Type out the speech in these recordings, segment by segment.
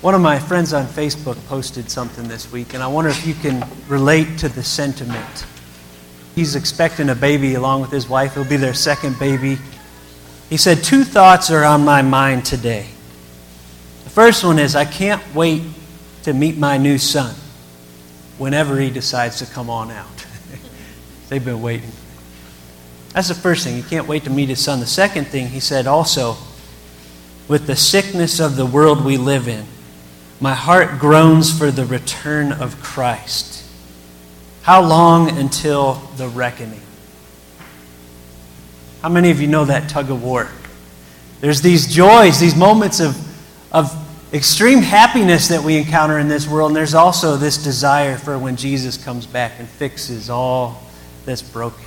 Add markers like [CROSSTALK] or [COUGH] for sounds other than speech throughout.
One of my friends on Facebook posted something this week, and I wonder if you can relate to the sentiment. He's expecting a baby along with his wife. It'll be their second baby. He said, Two thoughts are on my mind today. The first one is, I can't wait to meet my new son whenever he decides to come on out. [LAUGHS] They've been waiting. That's the first thing. He can't wait to meet his son. The second thing, he said also, with the sickness of the world we live in, my heart groans for the return of Christ. How long until the reckoning? How many of you know that tug of war? There's these joys, these moments of, of extreme happiness that we encounter in this world, and there's also this desire for when Jesus comes back and fixes all that's broken.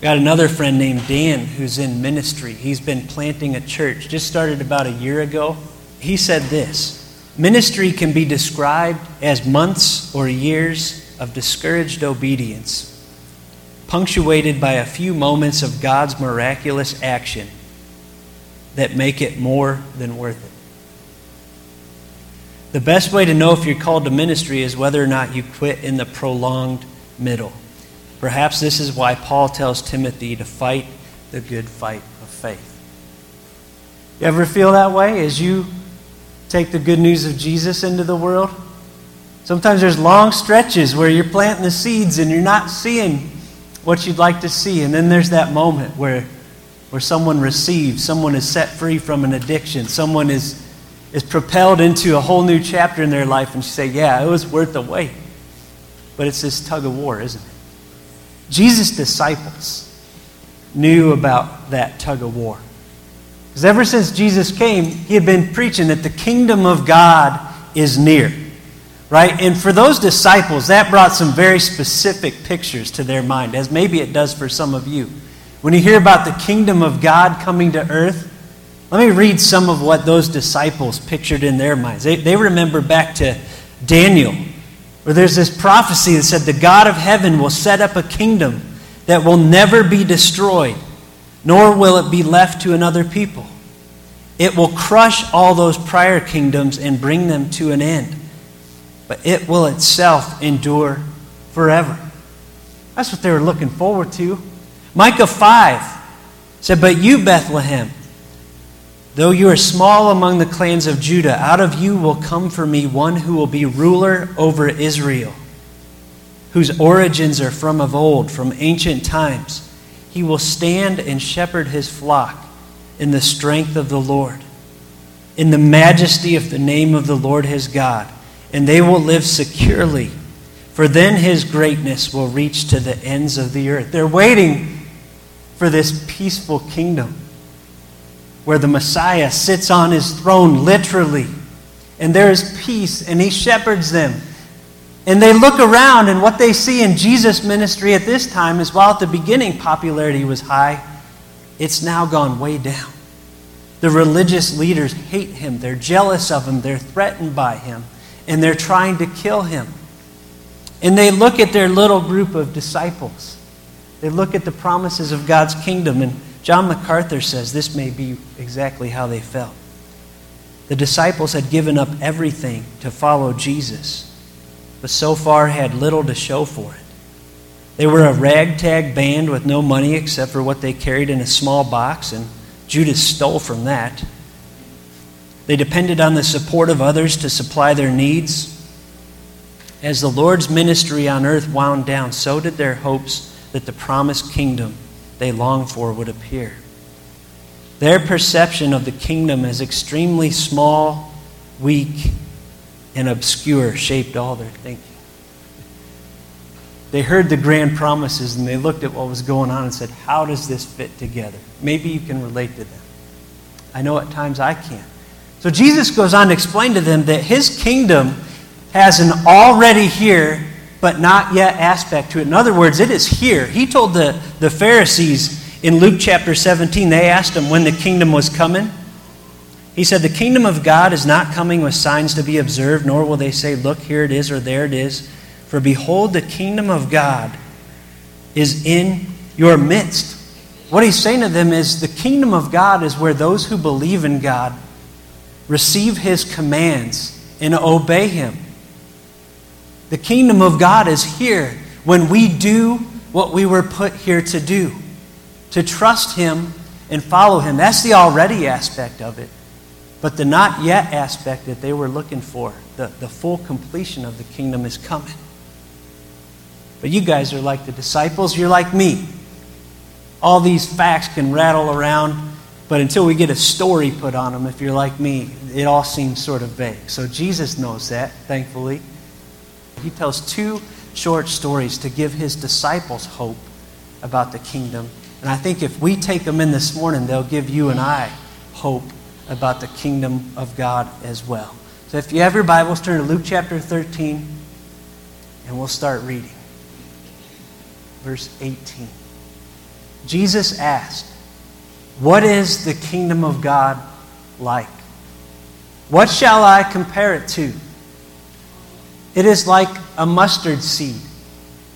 Got another friend named Dan who's in ministry. He's been planting a church, just started about a year ago. He said this Ministry can be described as months or years of discouraged obedience, punctuated by a few moments of God's miraculous action that make it more than worth it. The best way to know if you're called to ministry is whether or not you quit in the prolonged middle. Perhaps this is why Paul tells Timothy to fight the good fight of faith. You ever feel that way as you take the good news of Jesus into the world? Sometimes there's long stretches where you're planting the seeds and you're not seeing what you'd like to see. And then there's that moment where, where someone receives, someone is set free from an addiction, someone is, is propelled into a whole new chapter in their life, and you say, Yeah, it was worth the wait. But it's this tug of war, isn't it? Jesus' disciples knew about that tug of war. Because ever since Jesus came, he had been preaching that the kingdom of God is near. Right? And for those disciples, that brought some very specific pictures to their mind, as maybe it does for some of you. When you hear about the kingdom of God coming to earth, let me read some of what those disciples pictured in their minds. They, they remember back to Daniel where there's this prophecy that said the God of heaven will set up a kingdom that will never be destroyed, nor will it be left to another people. It will crush all those prior kingdoms and bring them to an end, but it will itself endure forever. That's what they were looking forward to. Micah 5 said, But you, Bethlehem, Though you are small among the clans of Judah, out of you will come for me one who will be ruler over Israel, whose origins are from of old, from ancient times. He will stand and shepherd his flock in the strength of the Lord, in the majesty of the name of the Lord his God, and they will live securely, for then his greatness will reach to the ends of the earth. They're waiting for this peaceful kingdom where the Messiah sits on his throne literally, and there is peace, and he shepherds them. And they look around, and what they see in Jesus' ministry at this time is while at the beginning popularity was high, it's now gone way down. The religious leaders hate him, they're jealous of him, they're threatened by him, and they're trying to kill him. And they look at their little group of disciples. They look at the promises of God's kingdom, and John MacArthur says this may be exactly how they felt. The disciples had given up everything to follow Jesus, but so far had little to show for it. They were a ragtag band with no money except for what they carried in a small box, and Judas stole from that. They depended on the support of others to supply their needs. As the Lord's ministry on earth wound down, so did their hopes that the promised kingdom they longed for would appear. Their perception of the kingdom as extremely small, weak, and obscure shaped all their thinking. They heard the grand promises and they looked at what was going on and said, How does this fit together? Maybe you can relate to them. I know at times I can't. So Jesus goes on to explain to them that his kingdom has an already here but not yet aspect to it. In other words, it is here. He told the, the Pharisees in Luke chapter 17, they asked him when the kingdom was coming. He said, The kingdom of God is not coming with signs to be observed, nor will they say, Look, here it is, or there it is. For behold, the kingdom of God is in your midst. What he's saying to them is the kingdom of God is where those who believe in God receive his commands, and obey him. The kingdom of God is here when we do what we were put here to do to trust him and follow him. That's the already aspect of it. But the not yet aspect that they were looking for, the, the full completion of the kingdom is coming. But you guys are like the disciples, you're like me. All these facts can rattle around, but until we get a story put on them, if you're like me, it all seems sort of vague. So Jesus knows that, thankfully. He tells two short stories to give his disciples hope about the kingdom. And I think if we take them in this morning, they'll give you and I hope about the kingdom of God as well. So if you have your Bibles, turn to Luke chapter 13, and we'll start reading. Verse 18. Jesus asked, What is the kingdom of God like? What shall I compare it to? It is like a mustard seed,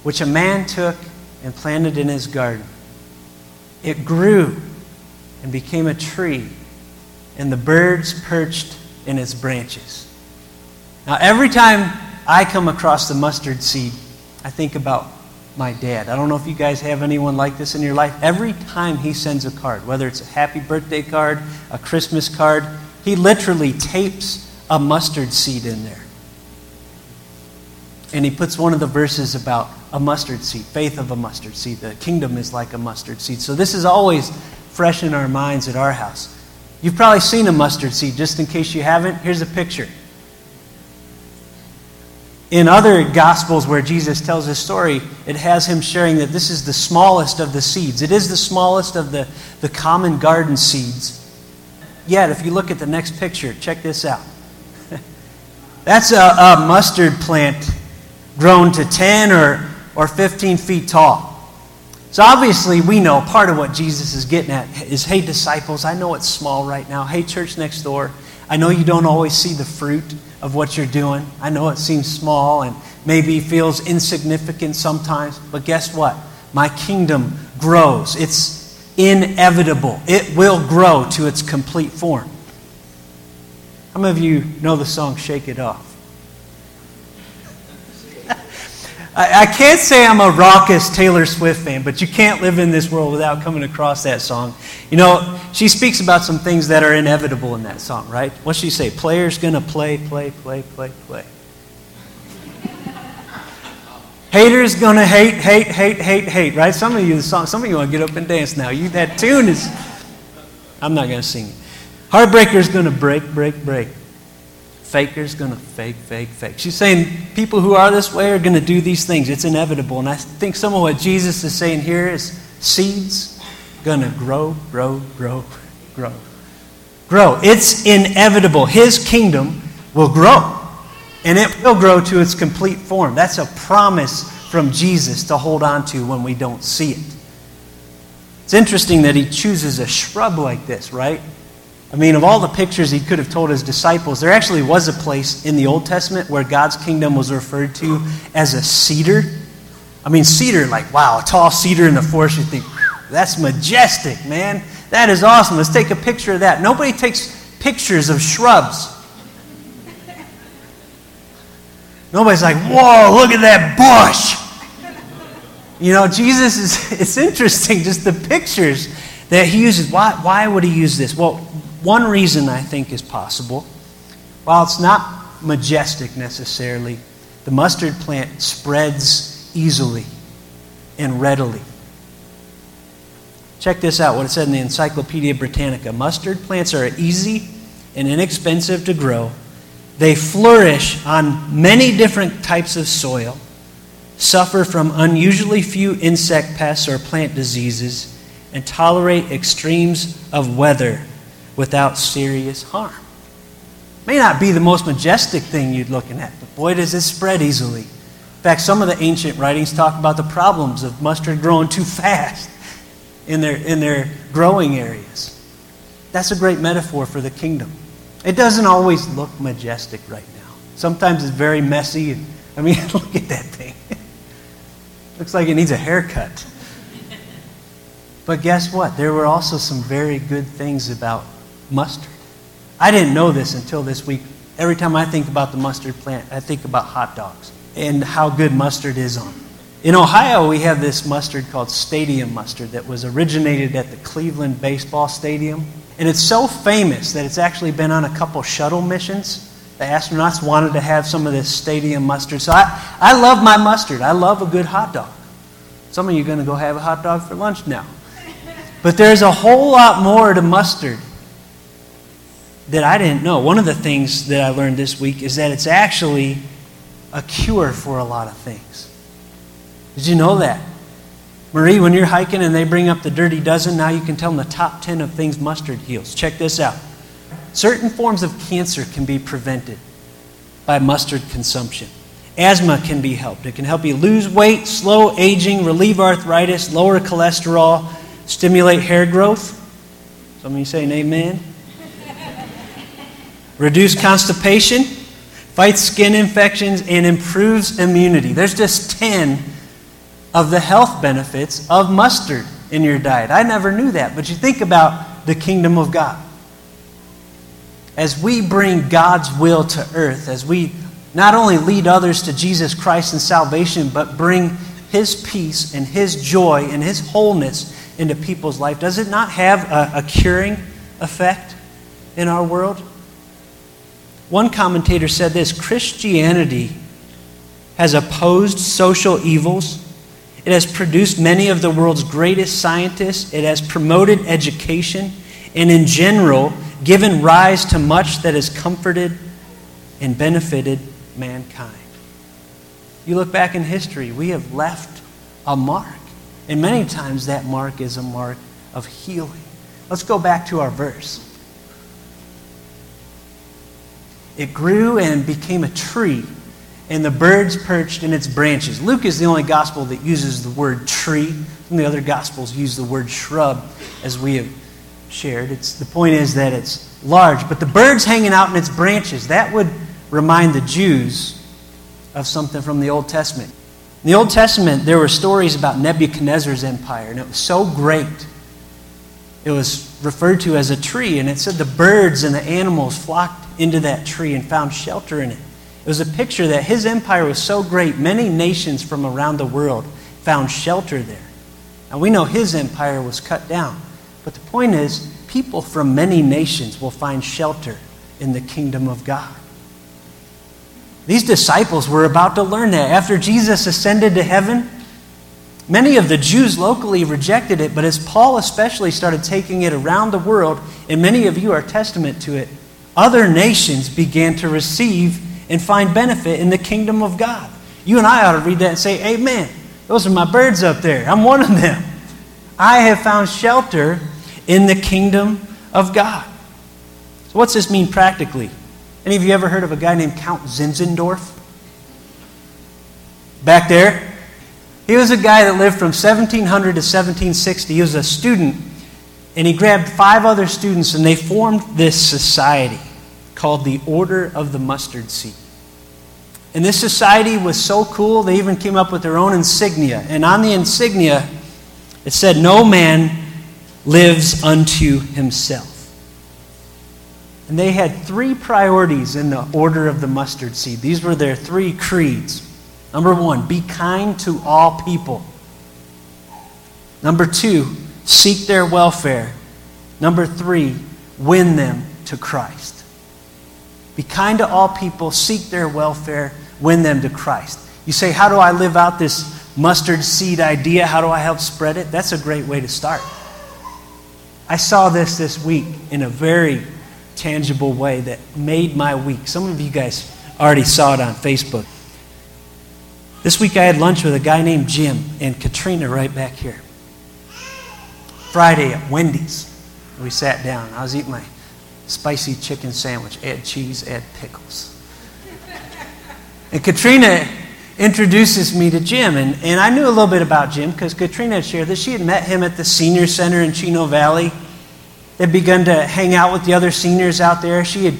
which a man took and planted in his garden. It grew and became a tree, and the birds perched in its branches. Now, every time I come across the mustard seed, I think about my dad. I don't know if you guys have anyone like this in your life. Every time he sends a card, whether it's a happy birthday card, a Christmas card, he literally tapes a mustard seed in there. And he puts one of the verses about a mustard seed, faith of a mustard seed. The kingdom is like a mustard seed. So this is always fresh in our minds at our house. You've probably seen a mustard seed. Just in case you haven't, here's a picture. In other gospels where Jesus tells his story, it has him sharing that this is the smallest of the seeds. It is the smallest of the, the common garden seeds. Yet, if you look at the next picture, check this out. [LAUGHS] That's a, a mustard plant grown to 10 or, or 15 feet tall. So obviously, we know part of what Jesus is getting at is hey, disciples, I know it's small right now. Hey, church next door, I know you don't always see the fruit of what you're doing. I know it seems small and maybe feels insignificant sometimes, but guess what? My kingdom grows. It's inevitable, it will grow to its complete form. How many of you know the song Shake It Off? I, I can't say I'm a raucous Taylor Swift fan, but you can't live in this world without coming across that song. You know, she speaks about some things that are inevitable in that song, right? What's she say? Player's gonna play, play, play, play, play. [LAUGHS] Haters gonna hate, hate, hate, hate, hate, right? Some of you, the song, some of you want to get up and dance now. You, that tune is, I'm not gonna sing it. Heartbreaker's gonna break, break, break. Faker's going to fake, fake, fake. She's saying people who are this way are going to do these things. It's inevitable. And I think some of what Jesus is saying here is seeds going to grow, grow, grow, grow. Grow. It's inevitable. His kingdom will grow. And it will grow to its complete form. That's a promise from Jesus to hold on to when we don't see it. It's interesting that he chooses a shrub like this, right? I mean, of all the pictures he could have told his disciples, there actually was a place in the Old Testament where God's kingdom was referred to as a cedar. I mean, cedar, like, wow, a tall cedar in the forest, you think, that's majestic, man. That is awesome. Let's take a picture of that. Nobody takes pictures of shrubs. Nobody's like, whoa, look at that bush. You know, Jesus is, [LAUGHS] it's interesting, just the pictures that he uses. Why, why would he use this? Well, one reason I think is possible, while it's not majestic necessarily, the mustard plant spreads easily and readily. Check this out what it said in the Encyclopedia Britannica. Mustard plants are easy and inexpensive to grow. They flourish on many different types of soil, suffer from unusually few insect pests or plant diseases, and tolerate extremes of weather without serious harm. May not be the most majestic thing you're looking at, but boy, does it spread easily. In fact, some of the ancient writings talk about the problems of mustard growing too fast in their, in their growing areas. That's a great metaphor for the kingdom. It doesn't always look majestic right now. Sometimes it's very messy. I mean, [LAUGHS] look at that thing. [LAUGHS] Looks like it needs a haircut. [LAUGHS] But guess what? There were also some very good things about mustard. I didn't know this until this week. Every time I think about the mustard plant, I think about hot dogs and how good mustard is on. In Ohio, we have this mustard called stadium mustard that was originated at the Cleveland Baseball Stadium. And it's so famous that it's actually been on a couple shuttle missions. The astronauts wanted to have some of this stadium mustard. So I, I love my mustard. I love a good hot dog. Some of you are going to go have a hot dog for lunch now. But there's a whole lot more to mustard that I didn't know. One of the things that I learned this week is that it's actually a cure for a lot of things. Did you know that? Marie, when you're hiking and they bring up the dirty dozen, now you can tell them the top 10 of things mustard heals. Check this out. Certain forms of cancer can be prevented by mustard consumption. Asthma can be helped. It can help you lose weight, slow aging, relieve arthritis, lower cholesterol, stimulate hair growth. Some of you saying amen. Reduce constipation, fights skin infections, and improves immunity. There's just 10 of the health benefits of mustard in your diet. I never knew that, but you think about the kingdom of God. As we bring God's will to earth, as we not only lead others to Jesus Christ and salvation, but bring His peace and His joy and His wholeness into people's life, does it not have a, a curing effect in our world? One commentator said this Christianity has opposed social evils. It has produced many of the world's greatest scientists. It has promoted education and, in general, given rise to much that has comforted and benefited mankind. You look back in history, we have left a mark. And many times that mark is a mark of healing. Let's go back to our verse. It grew and became a tree, and the birds perched in its branches. Luke is the only gospel that uses the word tree. And the other gospels use the word shrub, as we have shared. It's, the point is that it's large, but the birds hanging out in its branches, that would remind the Jews of something from the Old Testament. In the Old Testament, there were stories about Nebuchadnezzar's empire, and it was so great. It was referred to as a tree, and it said the birds and the animals flocked into that tree and found shelter in it. It was a picture that his empire was so great, many nations from around the world found shelter there. Now we know his empire was cut down, but the point is, people from many nations will find shelter in the kingdom of God. These disciples were about to learn that. After Jesus ascended to heaven, many of the Jews locally rejected it, but as Paul especially started taking it around the world, and many of you are testament to it, other nations began to receive and find benefit in the kingdom of God. You and I ought to read that and say, Amen. Those are my birds up there. I'm one of them. I have found shelter in the kingdom of God. So, what's this mean practically? Any of you ever heard of a guy named Count Zinzendorf? Back there? He was a guy that lived from 1700 to 1760. He was a student, and he grabbed five other students, and they formed this society called the Order of the Mustard Seed. And this society was so cool, they even came up with their own insignia. And on the insignia, it said, No man lives unto himself. And they had three priorities in the Order of the Mustard Seed. These were their three creeds. Number one, be kind to all people. Number two, seek their welfare. Number three, win them to Christ. Be kind to all people, seek their welfare, win them to Christ. You say, How do I live out this mustard seed idea? How do I help spread it? That's a great way to start. I saw this this week in a very tangible way that made my week. Some of you guys already saw it on Facebook. This week I had lunch with a guy named Jim and Katrina right back here. Friday at Wendy's. We sat down. I was eating my spicy chicken sandwich. Add cheese, add pickles. And Katrina introduces me to Jim. And, and I knew a little bit about Jim because Katrina had shared that she had met him at the senior center in Chino Valley. They'd begun to hang out with the other seniors out there. She had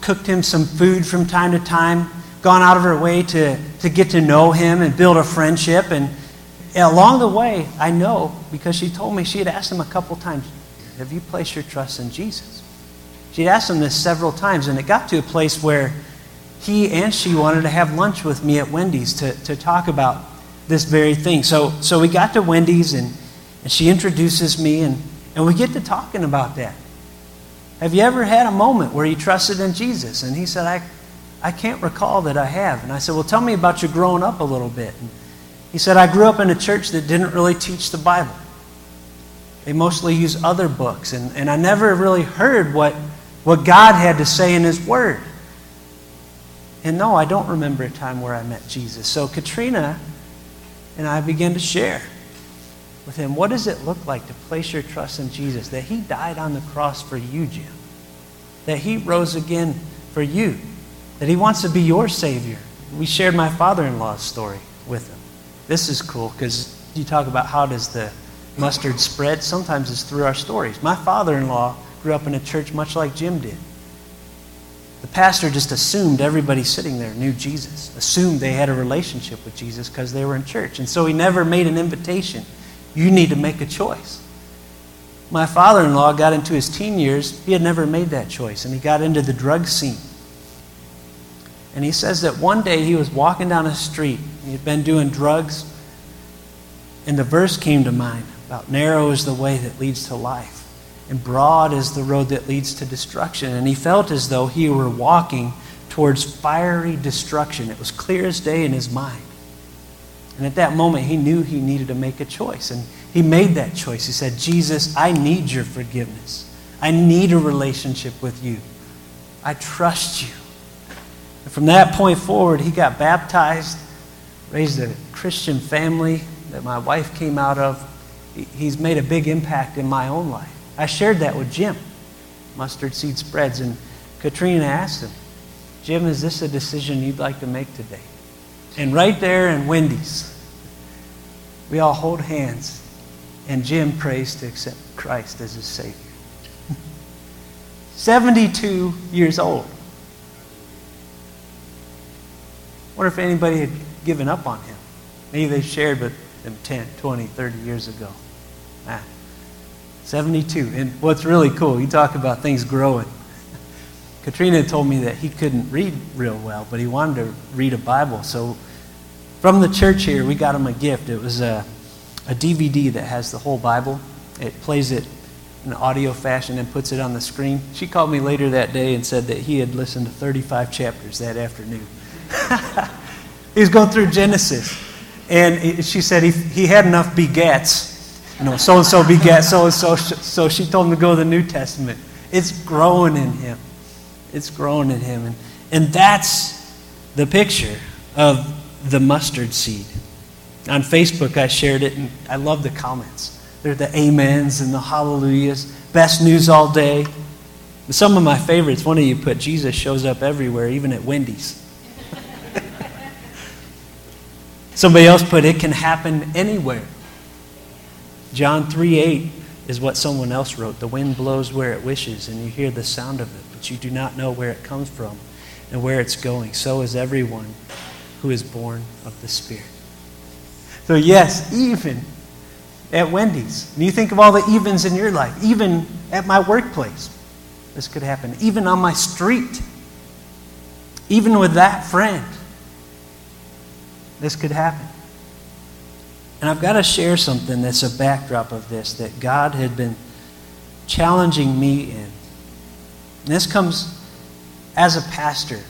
cooked him some food from time to time, gone out of her way to, to get to know him and build a friendship. And along the way, I know because she told me she had asked him a couple times, Have you placed your trust in Jesus? she'd asked him this several times, and it got to a place where he and she wanted to have lunch with me at Wendy's to, to talk about this very thing. So, so we got to Wendy's, and, and she introduces me, and, and we get to talking about that. Have you ever had a moment where you trusted in Jesus? And he said, I, I can't recall that I have. And I said, Well, tell me about your growing up a little bit. And he said, I grew up in a church that didn't really teach the Bible. They mostly use other books. And, and I never really heard what, what God had to say in His Word. And no, I don't remember a time where I met Jesus. So Katrina and I began to share with him what does it look like to place your trust in Jesus? That he died on the cross for you, Jim. That he rose again for you. That he wants to be your Savior. We shared my father in law's story with him. This is cool because you talk about how does the mustard spread? Sometimes it's through our stories. My father in law grew up in a church much like Jim did. The pastor just assumed everybody sitting there knew Jesus, assumed they had a relationship with Jesus because they were in church. And so he never made an invitation. You need to make a choice. My father in law got into his teen years, he had never made that choice, and he got into the drug scene. And he says that one day he was walking down a street, he had been doing drugs, and the verse came to mind about narrow is the way that leads to life and broad is the road that leads to destruction. And he felt as though he were walking towards fiery destruction. It was clear as day in his mind. And at that moment, he knew he needed to make a choice. And he made that choice. He said, Jesus, I need your forgiveness. I need a relationship with you. I trust you. And from that point forward, he got baptized, raised a Christian family that my wife came out of. He's made a big impact in my own life. I shared that with Jim, mustard seed spreads, and Katrina asked him, Jim, is this a decision you'd like to make today? And right there in Wendy's, we all hold hands, and Jim prays to accept Christ as his Savior. [LAUGHS] 72 years old. Wonder if anybody had given up on him. Maybe they shared with him 10, 20, 30 years ago. Ah. 72. And what's really cool, you talk about things growing. [LAUGHS] Katrina told me that he couldn't read real well, but he wanted to read a Bible. So from the church here, we got him a gift. It was a, a DVD that has the whole Bible. It plays it in audio fashion and puts it on the screen. She called me later that day and said that he had listened to 35 chapters that afternoon. [LAUGHS] he was going through Genesis. And she said he, he had enough begats you know, so and so begat so and so. So she told him to go to the New Testament. It's growing in him. It's growing in him. And, and that's the picture of the mustard seed. On Facebook, I shared it, and I love the comments. They're the amens and the hallelujahs. Best news all day. Some of my favorites, one of you put, Jesus shows up everywhere, even at Wendy's. Somebody else put, it can happen anywhere. John 3 8 is what someone else wrote. The wind blows where it wishes, and you hear the sound of it, but you do not know where it comes from and where it's going. So is everyone who is born of the Spirit. So, yes, even at Wendy's, and you think of all the evens in your life, even at my workplace, this could happen. Even on my street, even with that friend, this could happen. And I've got to share something that's a backdrop of this that God had been challenging me in. And this comes as a pastor.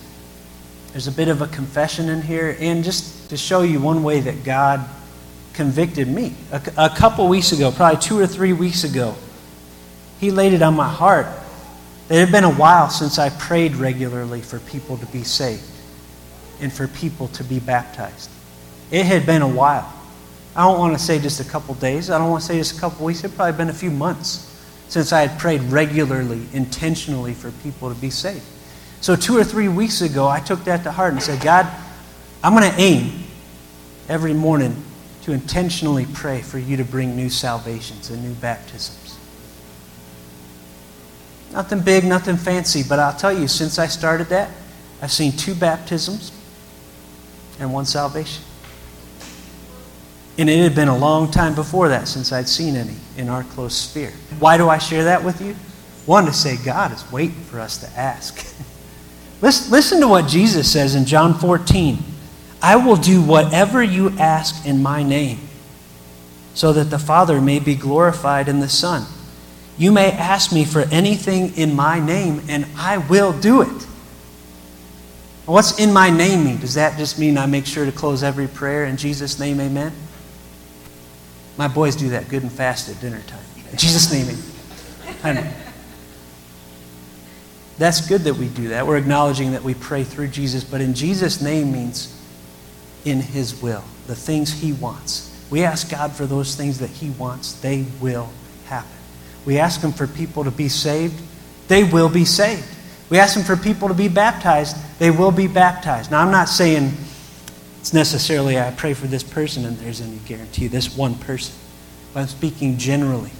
There's a bit of a confession in here, and just to show you one way that God convicted me. A, a couple weeks ago, probably two or three weeks ago, He laid it on my heart it had been a while since I prayed regularly for people to be saved and for people to be baptized. It had been a while. I don't want to say just a couple days. I don't want to say just a couple weeks. It's probably been a few months since I had prayed regularly, intentionally for people to be saved. So, two or three weeks ago, I took that to heart and said, God, I'm going to aim every morning to intentionally pray for you to bring new salvations and new baptisms. Nothing big, nothing fancy, but I'll tell you, since I started that, I've seen two baptisms and one salvation. And it had been a long time before that since I'd seen any in our close sphere. Why do I share that with you? One, to say God is waiting for us to ask. [LAUGHS] listen, listen to what Jesus says in John 14 I will do whatever you ask in my name, so that the Father may be glorified in the Son. You may ask me for anything in my name, and I will do it. What's in my name mean? Does that just mean I make sure to close every prayer in Jesus' name, amen? My boys do that good and fast at dinner time. In Jesus' name, amen. That's good that we do that. We're acknowledging that we pray through Jesus, but in Jesus' name means in His will, the things He wants. We ask God for those things that He wants, they will happen. We ask Him for people to be saved, they will be saved. We ask Him for people to be baptized, they will be baptized. Now, I'm not saying it's necessarily I pray for this person and there's any guarantee, this one person. But I'm speaking generally.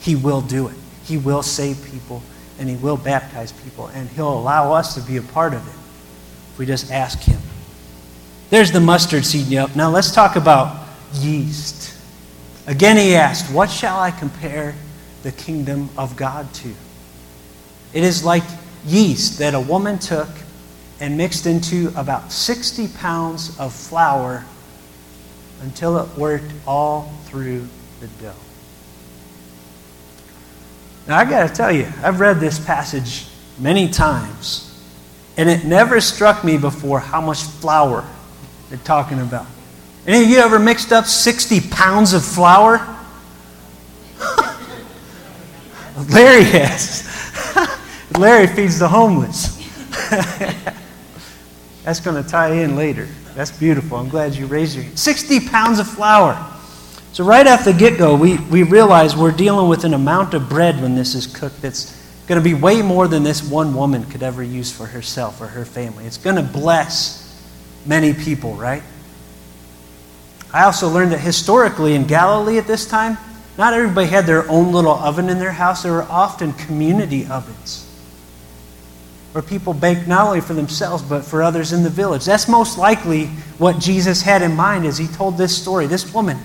He will do it, He will save people, and He will baptize people, and He'll allow us to be a part of it if we just ask Him. There's the mustard seed. Yep. Now let's talk about yeast. Again, he asked, What shall I compare the kingdom of God to? It is like yeast that a woman took and mixed into about 60 pounds of flour until it worked all through the dough. Now, I got to tell you, I've read this passage many times, and it never struck me before how much flour they're talking about. Any of you ever mixed up 60 pounds of flour? [LAUGHS] Larry has. [LAUGHS] Larry feeds the homeless. [LAUGHS] That's going to tie in later. That's beautiful. I'm glad you raised your hand. 60 pounds of flour. So, right off the get go, we, we realize we're dealing with an amount of bread when this is cooked that's going to be way more than this one woman could ever use for herself or her family. It's going to bless many people, right? I also learned that historically in Galilee at this time, not everybody had their own little oven in their house. There were often community ovens where people baked not only for themselves but for others in the village. That's most likely what Jesus had in mind as he told this story. This woman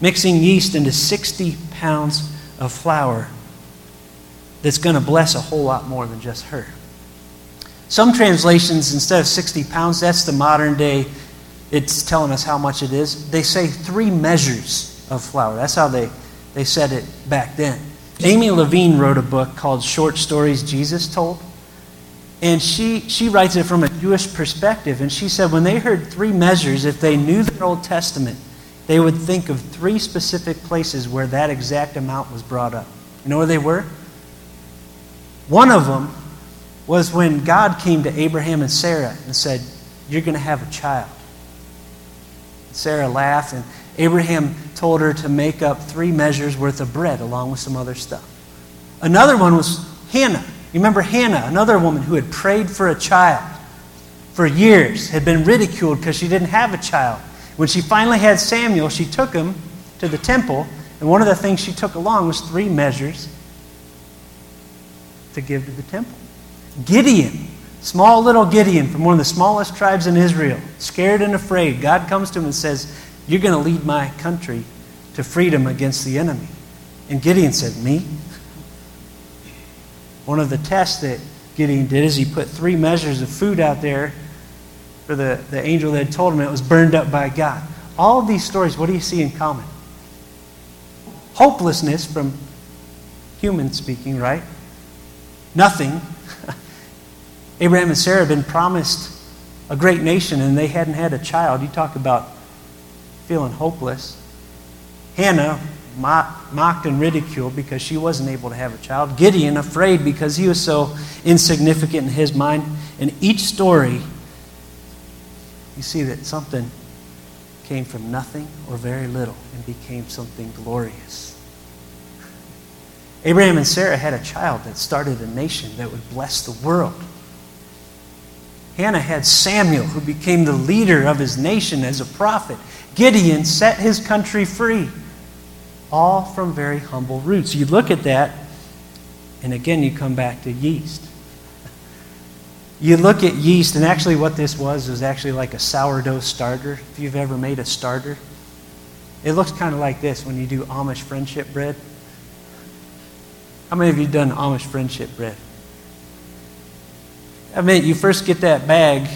mixing yeast into 60 pounds of flour that's going to bless a whole lot more than just her. Some translations, instead of 60 pounds, that's the modern day, it's telling us how much it is. They say three measures of flour. That's how they, they said it back then. Amy Levine wrote a book called Short Stories Jesus Told. And she, she writes it from a Jewish perspective. And she said when they heard three measures, if they knew their Old Testament, they would think of three specific places where that exact amount was brought up. You know where they were? One of them was when God came to Abraham and Sarah and said, You're going to have a child. Sarah laughed, and Abraham told her to make up three measures worth of bread along with some other stuff. Another one was Hannah. You remember Hannah, another woman who had prayed for a child for years, had been ridiculed because she didn't have a child. When she finally had Samuel, she took him to the temple, and one of the things she took along was three measures to give to the temple. Gideon, small little Gideon from one of the smallest tribes in Israel, scared and afraid, God comes to him and says, You're going to lead my country to freedom against the enemy. And Gideon said, Me? One of the tests that Gideon did is he put three measures of food out there for the, the angel that had told him it was burned up by God. All of these stories, what do you see in common? Hopelessness from human speaking, right? Nothing. [LAUGHS] Abraham and Sarah had been promised a great nation and they hadn't had a child. You talk about feeling hopeless. Hannah mocked and ridiculed because she wasn't able to have a child. Gideon afraid because he was so insignificant in his mind. In each story, you see that something came from nothing or very little and became something glorious. Abraham and Sarah had a child that started a nation that would bless the world. Hannah had Samuel, who became the leader of his nation as a prophet. Gideon set his country free, all from very humble roots. You look at that, and again, you come back to yeast. You look at yeast, and actually, what this was was actually like a sourdough starter. If you've ever made a starter, it looks kind of like this when you do Amish friendship bread. How many of you done Amish friendship bread? I mean, you first get that bag,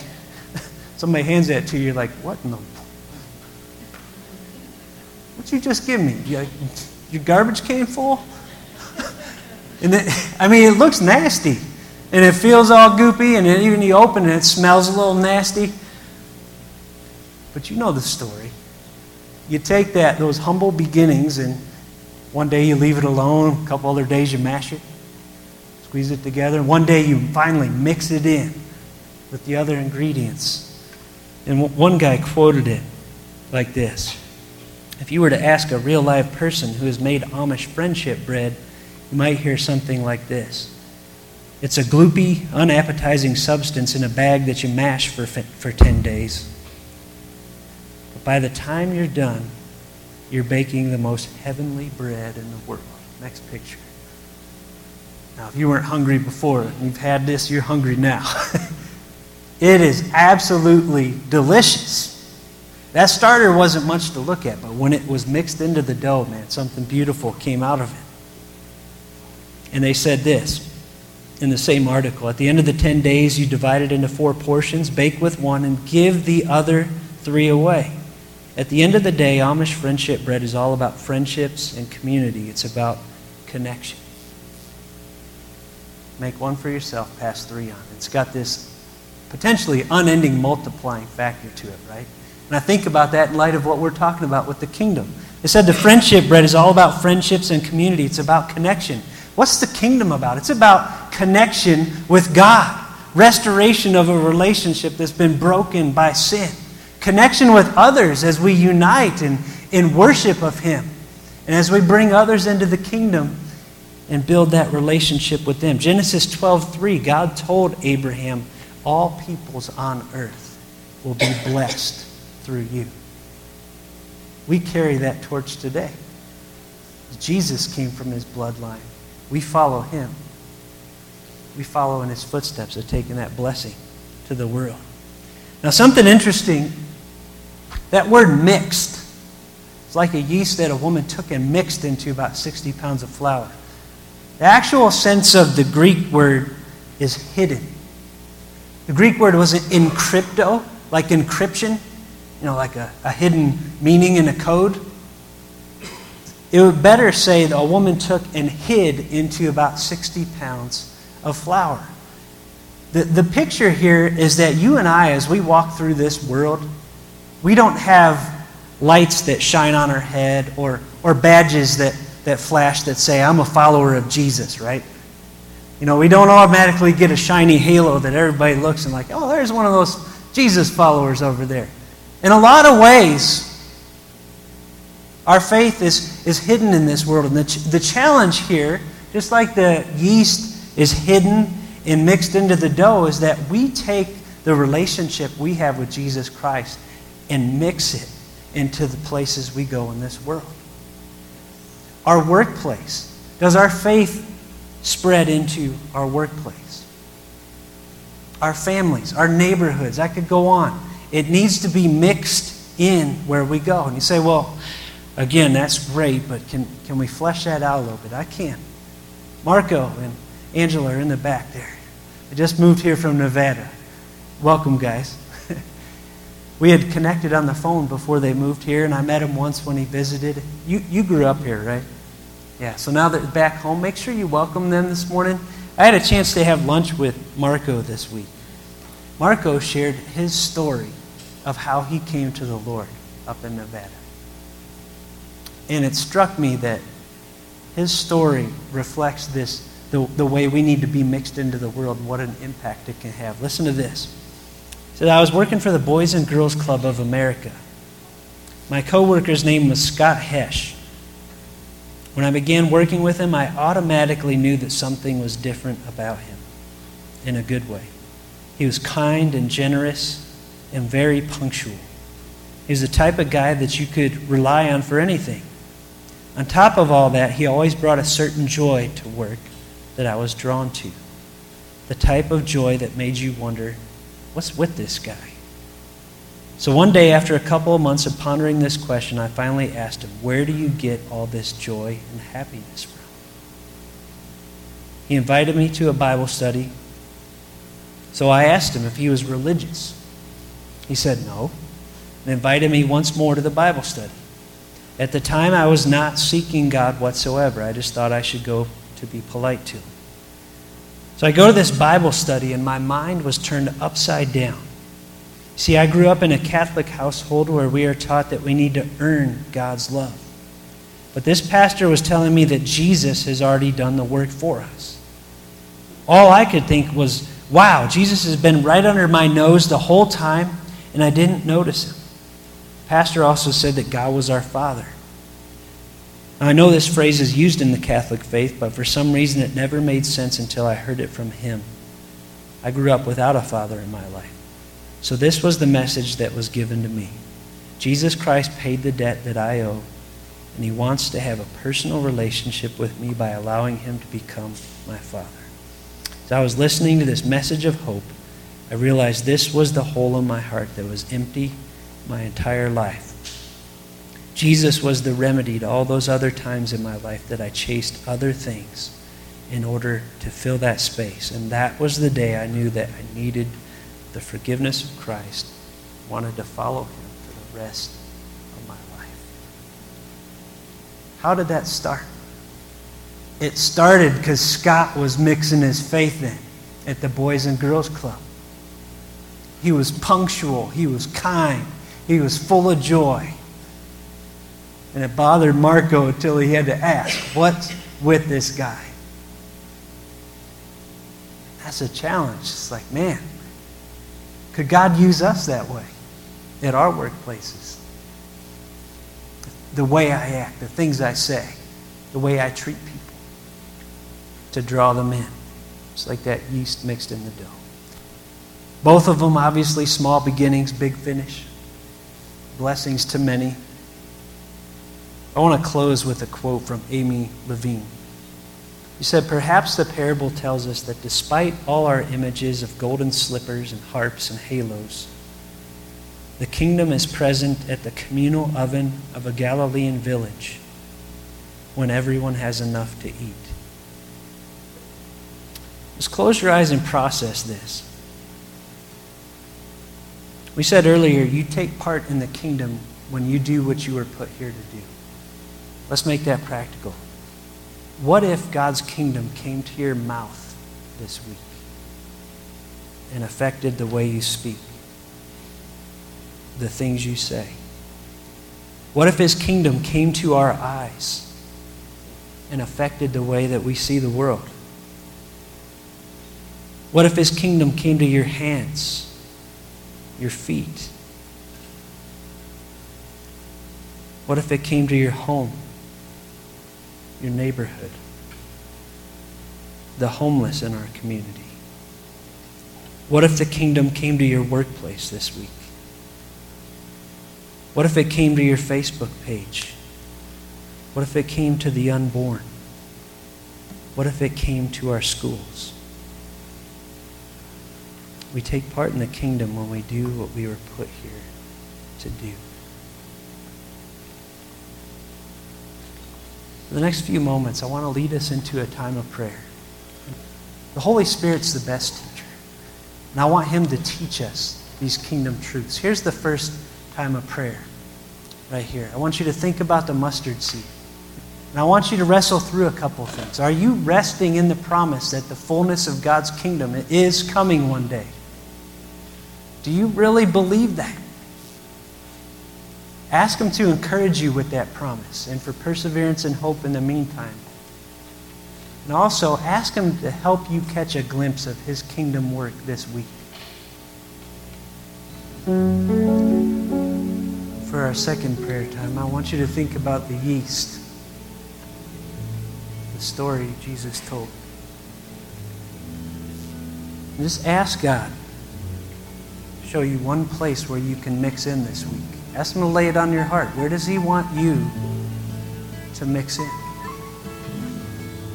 [LAUGHS] somebody hands that to you, you're like, what in the. What you just give me? You, your garbage can full? [LAUGHS] and I mean, it looks nasty. And it feels all goopy, and then even you open it, it smells a little nasty. But you know the story. You take that, those humble beginnings, and one day you leave it alone, a couple other days you mash it, squeeze it together, and one day you finally mix it in with the other ingredients. And one guy quoted it like this If you were to ask a real live person who has made Amish friendship bread, you might hear something like this. It's a gloopy, unappetizing substance in a bag that you mash for, for 10 days. But by the time you're done, you're baking the most heavenly bread in the world. Next picture. Now, if you weren't hungry before and you've had this, you're hungry now. [LAUGHS] it is absolutely delicious. That starter wasn't much to look at, but when it was mixed into the dough, man, something beautiful came out of it. And they said this in the same article At the end of the 10 days, you divide it into four portions, bake with one, and give the other three away. At the end of the day, Amish friendship bread is all about friendships and community. It's about connection. Make one for yourself, pass three on. It's got this potentially unending multiplying factor to it, right? And I think about that in light of what we're talking about with the kingdom. It said the friendship bread is all about friendships and community. It's about connection. What's the kingdom about? It's about connection with God, restoration of a relationship that's been broken by sin connection with others as we unite in, in worship of Him, and as we bring others into the kingdom and build that relationship with them. Genesis 12:3, God told Abraham, "All peoples on earth will be blessed through you." We carry that torch today. Jesus came from his bloodline. We follow him. We follow in his footsteps of taking that blessing to the world. Now, something interesting that word mixed it's like a yeast that a woman took and mixed into about 60 pounds of flour. The actual sense of the Greek word is hidden. The Greek word was encrypto, like encryption, you know, like a, a hidden meaning in a code. It would better say that a woman took and hid into about 60 pounds of flour. The, the picture here is that you and I, as we walk through this world, we don't have lights that shine on our head or, or badges that, that flash that say, I'm a follower of Jesus, right? You know, we don't automatically get a shiny halo that everybody looks and like, oh, there's one of those Jesus followers over there. In a lot of ways, our faith is, is hidden in this world. And the, ch- the challenge here, just like the yeast is hidden and mixed into the dough, is that we take the relationship we have with Jesus Christ and mix it into the places we go in this world. Our workplace. Does our faith spread into our workplace? Our families, our neighborhoods. I could go on. It needs to be mixed in where we go. And you say, well, again, that's great, but can, can we flesh that out a little bit? I can. Marco and Angela are in the back there. I just moved here from Nevada. Welcome, guys. [LAUGHS] We had connected on the phone before they moved here, and I met him once when he visited. You, you grew up here, right? Yeah, so now that they're back home. Make sure you welcome them this morning. I had a chance to have lunch with Marco this week. Marco shared his story of how he came to the Lord up in Nevada. And it struck me that his story reflects this, the, the way we need to be mixed into the world what an impact it can have. Listen to this said, I was working for the Boys and Girls Club of America. My coworker's name was Scott Hesh. When I began working with him, I automatically knew that something was different about him in a good way. He was kind and generous and very punctual. He was the type of guy that you could rely on for anything. On top of all that, he always brought a certain joy to work that I was drawn to. The type of joy that made you wonder What's with this guy? So one day, after a couple of months of pondering this question, I finally asked him, Where do you get all this joy and happiness from? He invited me to a Bible study. So I asked him if he was religious. He said no, and invited me once more to the Bible study. At the time, I was not seeking God whatsoever. I just thought I should go to be polite to him. So I go to this Bible study, and my mind was turned upside down. See, I grew up in a Catholic household where we are taught that we need to earn God's love. But this pastor was telling me that Jesus has already done the work for us. All I could think was, wow, Jesus has been right under my nose the whole time, and I didn't notice him. Pastor also said that God was our Father. I know this phrase is used in the Catholic faith, but for some reason it never made sense until I heard it from him. I grew up without a father in my life. So this was the message that was given to me. Jesus Christ paid the debt that I owe, and he wants to have a personal relationship with me by allowing him to become my father. As I was listening to this message of hope, I realized this was the hole in my heart that was empty my entire life. Jesus was the remedy to all those other times in my life that I chased other things in order to fill that space. And that was the day I knew that I needed the forgiveness of Christ, wanted to follow him for the rest of my life. How did that start? It started because Scott was mixing his faith in at the Boys and Girls Club. He was punctual, he was kind, he was full of joy. And it bothered Marco until he had to ask, What's with this guy? That's a challenge. It's like, man, could God use us that way at our workplaces? The way I act, the things I say, the way I treat people to draw them in. It's like that yeast mixed in the dough. Both of them, obviously, small beginnings, big finish. Blessings to many. I want to close with a quote from Amy Levine. He said, Perhaps the parable tells us that despite all our images of golden slippers and harps and halos, the kingdom is present at the communal oven of a Galilean village when everyone has enough to eat. Just close your eyes and process this. We said earlier, you take part in the kingdom when you do what you were put here to do. Let's make that practical. What if God's kingdom came to your mouth this week and affected the way you speak, the things you say? What if his kingdom came to our eyes and affected the way that we see the world? What if his kingdom came to your hands, your feet? What if it came to your home? your neighborhood, the homeless in our community? What if the kingdom came to your workplace this week? What if it came to your Facebook page? What if it came to the unborn? What if it came to our schools? We take part in the kingdom when we do what we were put here to do. For the next few moments, I want to lead us into a time of prayer. The Holy Spirit's the best teacher. And I want Him to teach us these kingdom truths. Here's the first time of prayer, right here. I want you to think about the mustard seed. And I want you to wrestle through a couple things. Are you resting in the promise that the fullness of God's kingdom is coming one day? Do you really believe that? Ask Him to encourage you with that promise and for perseverance and hope in the meantime. And also, ask Him to help you catch a glimpse of His kingdom work this week. For our second prayer time, I want you to think about the yeast, the story Jesus told. Just ask God show you one place where you can mix in this week. Ask Him to lay it on your heart. Where does He want you to mix in?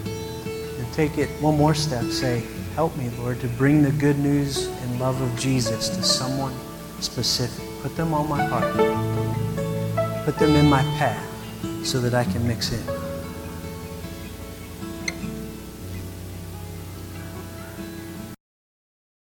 And take it one more step. Say, Help me, Lord, to bring the good news and love of Jesus to someone specific. Put them on my heart. Put them in my path so that I can mix in.